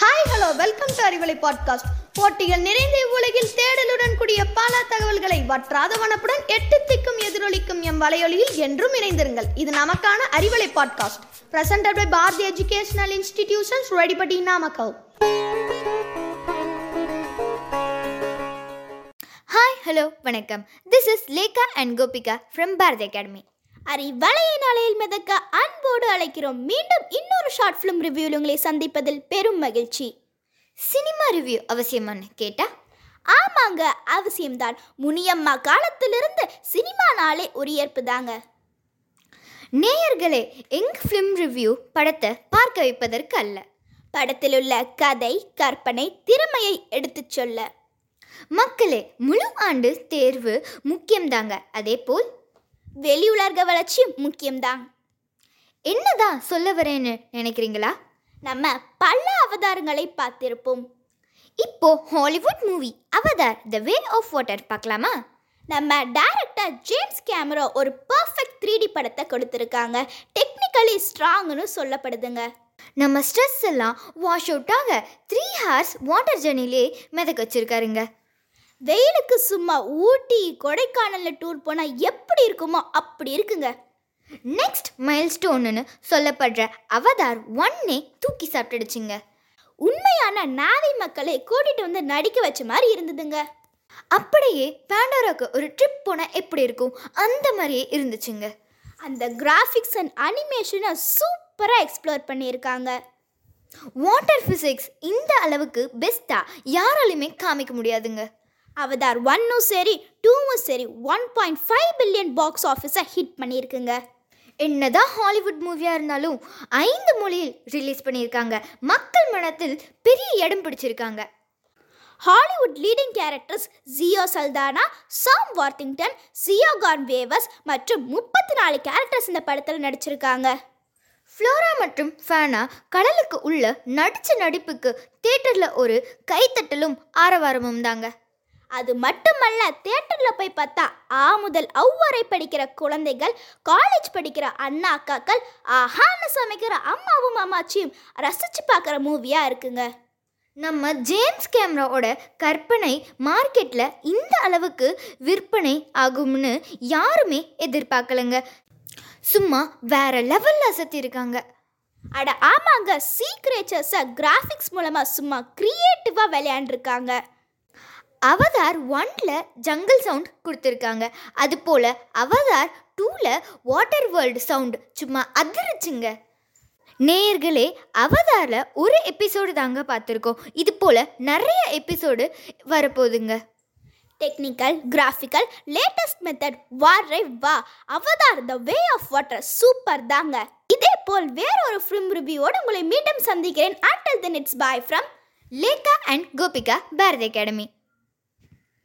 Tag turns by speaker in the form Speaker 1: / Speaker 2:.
Speaker 1: Hi hello welcome to Arivalai podcast போட்டிகள் நிறைந்த இவ்வுலகில் தேடலுடன் கூடிய பல தகவல்களை வற்றாத வனப்புடன் எட்டு திக்கும் எதிரொலிக்கும் எம் வலையொலியில் என்றும் இணைந்திருங்கள். இது நமக்கான Arivalai podcast presented by Bharathi educational institutions Rettipatti Namakkal
Speaker 2: hi hello வணக்கம். This is Lekha and Gopika from Bharathi academy
Speaker 3: அறிவலைய நாளையில் மிதக்க அன்போடு அழைக்கிறோம். மீண்டும் இன்னொரு ஷார்ட் ஃபிலிம் ரிவ்யூவில் உங்களை சந்திப்பதில் பெரும் மகிழ்ச்சி.
Speaker 2: சினிமா ரிவ்யூ அவசியமான்னு கேட்டா?
Speaker 3: ஆமாங்க அவசியம்தான். முனியம்மா காலத்திலிருந்து சினிமா நாளே ஒரு ஏற்பு தாங்க.
Speaker 2: நேயர்களே எங் ஃபிலிம் ரிவ்யூ படத்தை பார்க்க வைப்பதற்கு அல்ல?
Speaker 3: படத்திலுள்ள கதை கற்பனை திறமையை எடுத்துச் சொல்ல.
Speaker 2: மக்களே முழு ஆண்டு தேர்வு முக்கியம்தாங்க. அதே போல்
Speaker 3: வெளியுலக வளர்ச்சி முக்கியம்தான்.
Speaker 2: என்னதான் சொல்ல வரேன்னு நினைக்கிறீங்களா?
Speaker 3: நம்ம பல அவதாரங்களை பார்த்திருப்போம்.
Speaker 2: இப்போ Hollywood movie Avatar the Way of Water பார்க்கலாமா?
Speaker 3: நம்ம டைரக்டர் ஜேம்ஸ் கேமரா ஒரு பர்ஃபெக்ட் த்ரீ டி படத்தை கொடுத்துருக்காங்க. டெக்னிக்கலி ஸ்ட்ராங்னு சொல்லப்படுதுங்க.
Speaker 2: நம்ம ஸ்ட்ரெஸ் எல்லாம் வாஷ் அவுட் ஆக த்ரீ ஹார்ஸ் வாட்டர் ஜர்னிலே மிதக்க வச்சிருக்காருங்க.
Speaker 3: வெயிலுக்கு சும்மா ஊட்டி கொடைக்கானலில் டூர் போனால் எப்படி இருக்குமோ அப்படி இருக்குங்க.
Speaker 2: நெக்ஸ்ட் மைல்ஸ்டோன்னு சொல்லப்படுற அவதார் ஒன்னே தூக்கி சாப்பிட்டுடுச்சுங்க.
Speaker 3: உண்மையான நாவை மக்களை கூட்டிட்டு வந்து நடிக்க வச்ச மாதிரி இருந்ததுங்க.
Speaker 2: அப்படியே பேண்டோராவுக்கு ஒரு ட்ரிப் போனால் எப்படி இருக்கும்? அந்த மாதிரியே இருந்துச்சுங்க.
Speaker 3: அந்த கிராஃபிக்ஸ் அண்ட் அனிமேஷனை சூப்பராக எக்ஸ்ப்ளோர் பண்ணியிருக்காங்க.
Speaker 2: வாட்டர் ஃபிசிக்ஸ் இந்த அளவுக்கு பெஸ்ட்டாக யாராலையுமே காமிக்க முடியாதுங்க.
Speaker 3: அவதார் ஒன்னும் சரி டூவும் சரி one point five billion box ஆஃபீஸை ஹிட் பண்ணியிருக்குங்க.
Speaker 2: என்னதான் ஹாலிவுட் மூவியாக இருந்தாலும் ஐந்து மொழியில் ரிலீஸ் பண்ணியிருக்காங்க. மக்கள் மனத்தில் பெரிய இடம் பிடிச்சிருக்காங்க.
Speaker 3: Hollywood leading characters Zoe Saldana Sam Worthington Sigourney Weaver மற்றும் முப்பத்தி நாலு கேரக்டர்ஸ் இந்த படத்தில் நடிச்சிருக்காங்க.
Speaker 2: ஃப்ளோரா மற்றும் ஃபேனா கடலுக்கு உள்ள நடிச்ச நடிப்புக்கு தேட்டரில் ஒரு கைத்தட்டலும் ஆரவாரமும் தாங்க.
Speaker 3: அது மட்டுமல்ல தேட்டரில் போய் பார்த்தா ஆ முதல் அவ்வரை படிக்கிற குழந்தைகள் காலேஜ் படிக்கிற அண்ணா அக்காக்கள் ஆஹான்னு சமைக்கிற அம்மாவும் அம்மாச்சியும் ரசித்து பார்க்குற மூவியாக இருக்குங்க.
Speaker 2: நம்ம ஜேம்ஸ் கேமராவோட கற்பனை மார்க்கெட்டில் இந்த அளவுக்கு விற்பனை ஆகும்னு யாருமே எதிர்பார்க்கலங்க. சும்மா வேற லெவலில் அசத்திருக்காங்க
Speaker 3: அட ஆமாங்க சீக்ரேச்சர்ஸை கிராஃபிக்ஸ் மூலமாக சும்மா க்ரியேட்டிவாக விளையாண்டுருக்காங்க.
Speaker 2: அவதார் ஒன்ல ஜங்கிள் சவுண்ட் கொடுத்துருக்காங்க. அது போல அவதார் டூல வாட்டர் வேர்ல்டு சவுண்ட் சும்மா அதிர்ச்சுங்க. நேயர்களே அவதாரில் ஒரு எபிசோடு தாங்க பார்த்துருக்கோம் இது போல் நிறைய எபிசோடு வரப்போகுதுங்க.
Speaker 3: டெக்னிக்கல் கிராஃபிக்கல் லேட்டஸ்ட் மெத்தட் வாரை வா. Avatar the way of water super தாங்க. இதே போல் வேறொரு ஃபிலிம் ரிவ்யூவோடு உங்களை மீண்டும் சந்திக்கிறேன். Until then it's bye from
Speaker 2: Lekha and Gopika Bharathi academy